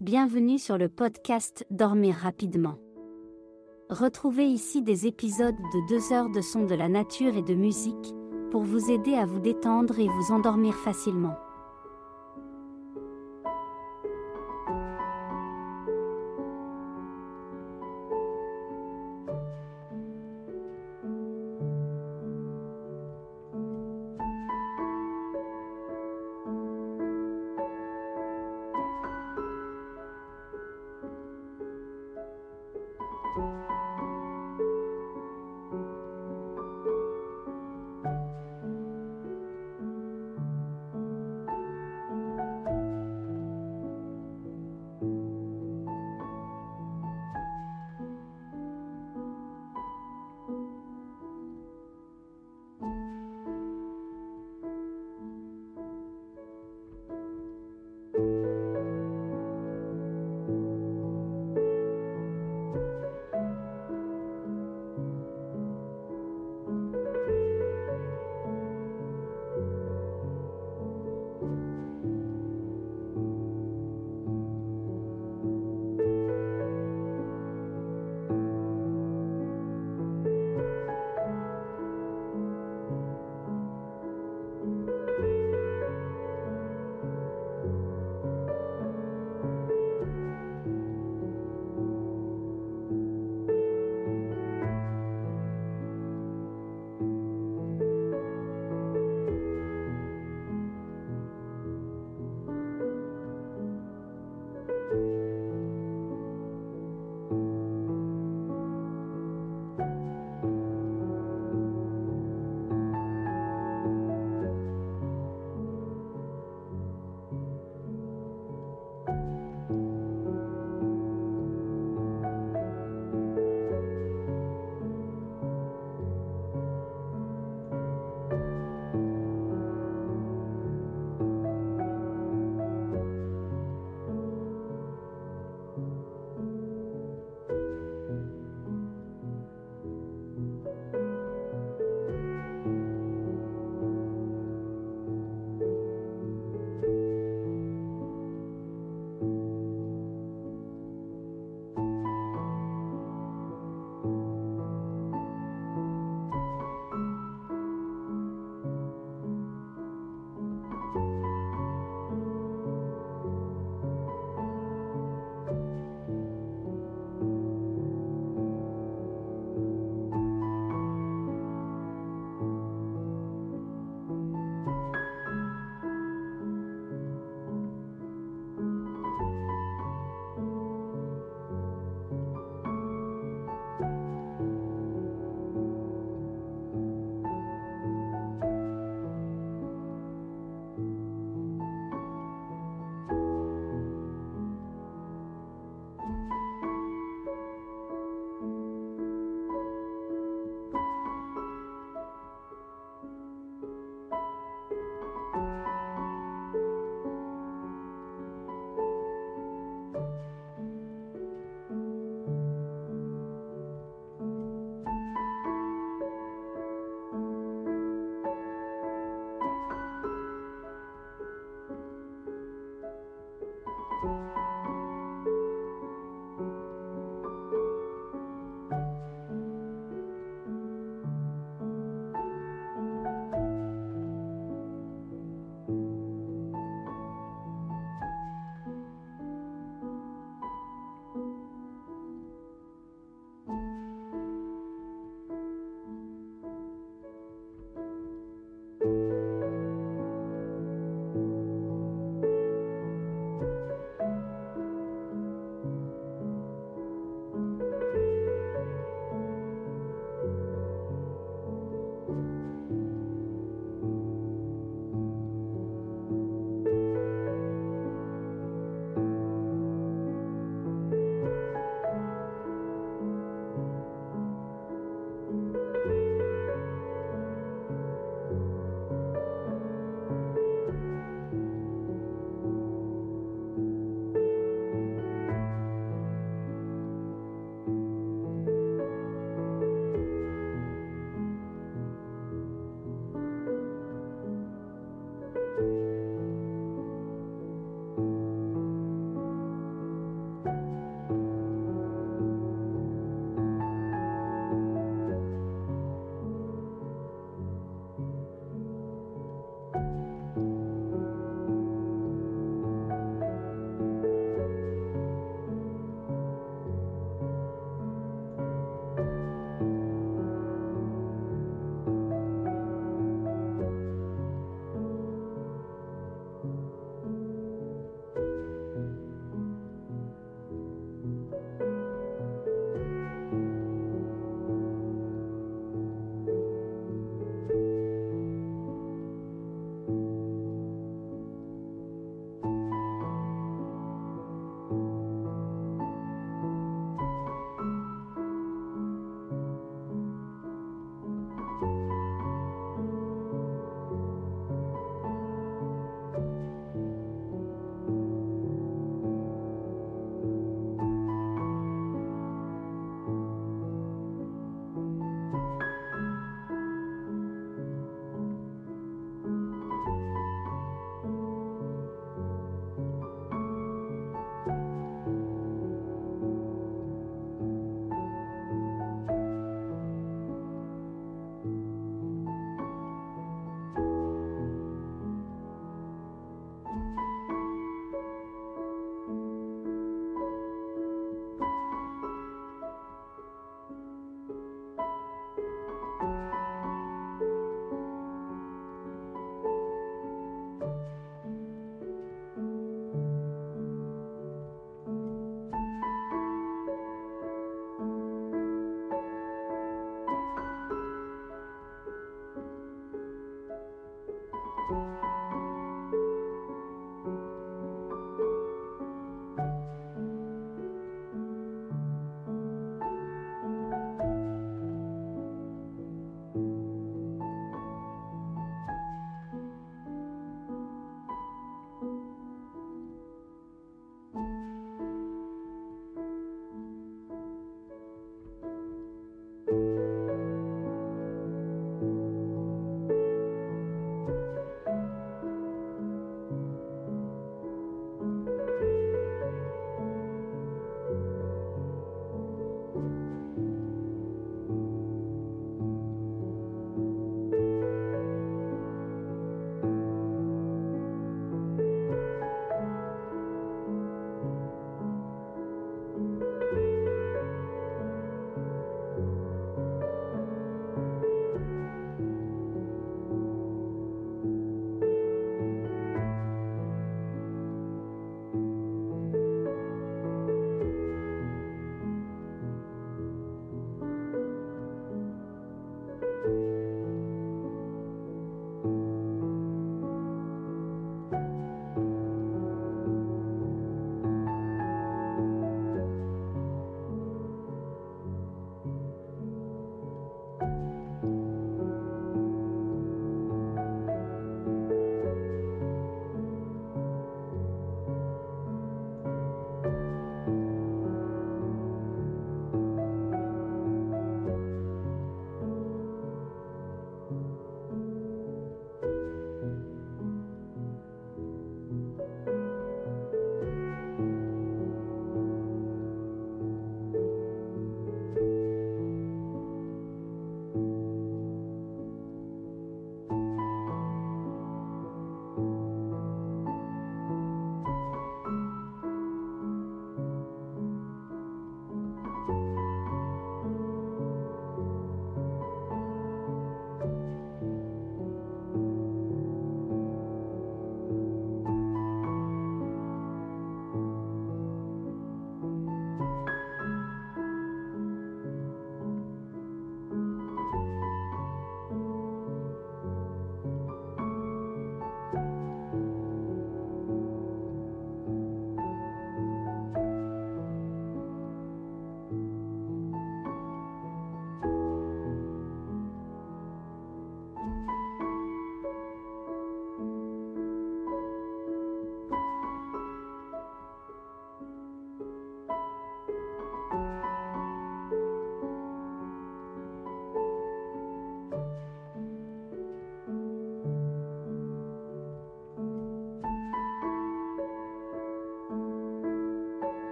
Bienvenue sur le podcast Dormir rapidement. Retrouvez ici des épisodes de 2 heures de sons de la nature et de musique, pour vous aider à vous détendre et vous endormir facilement.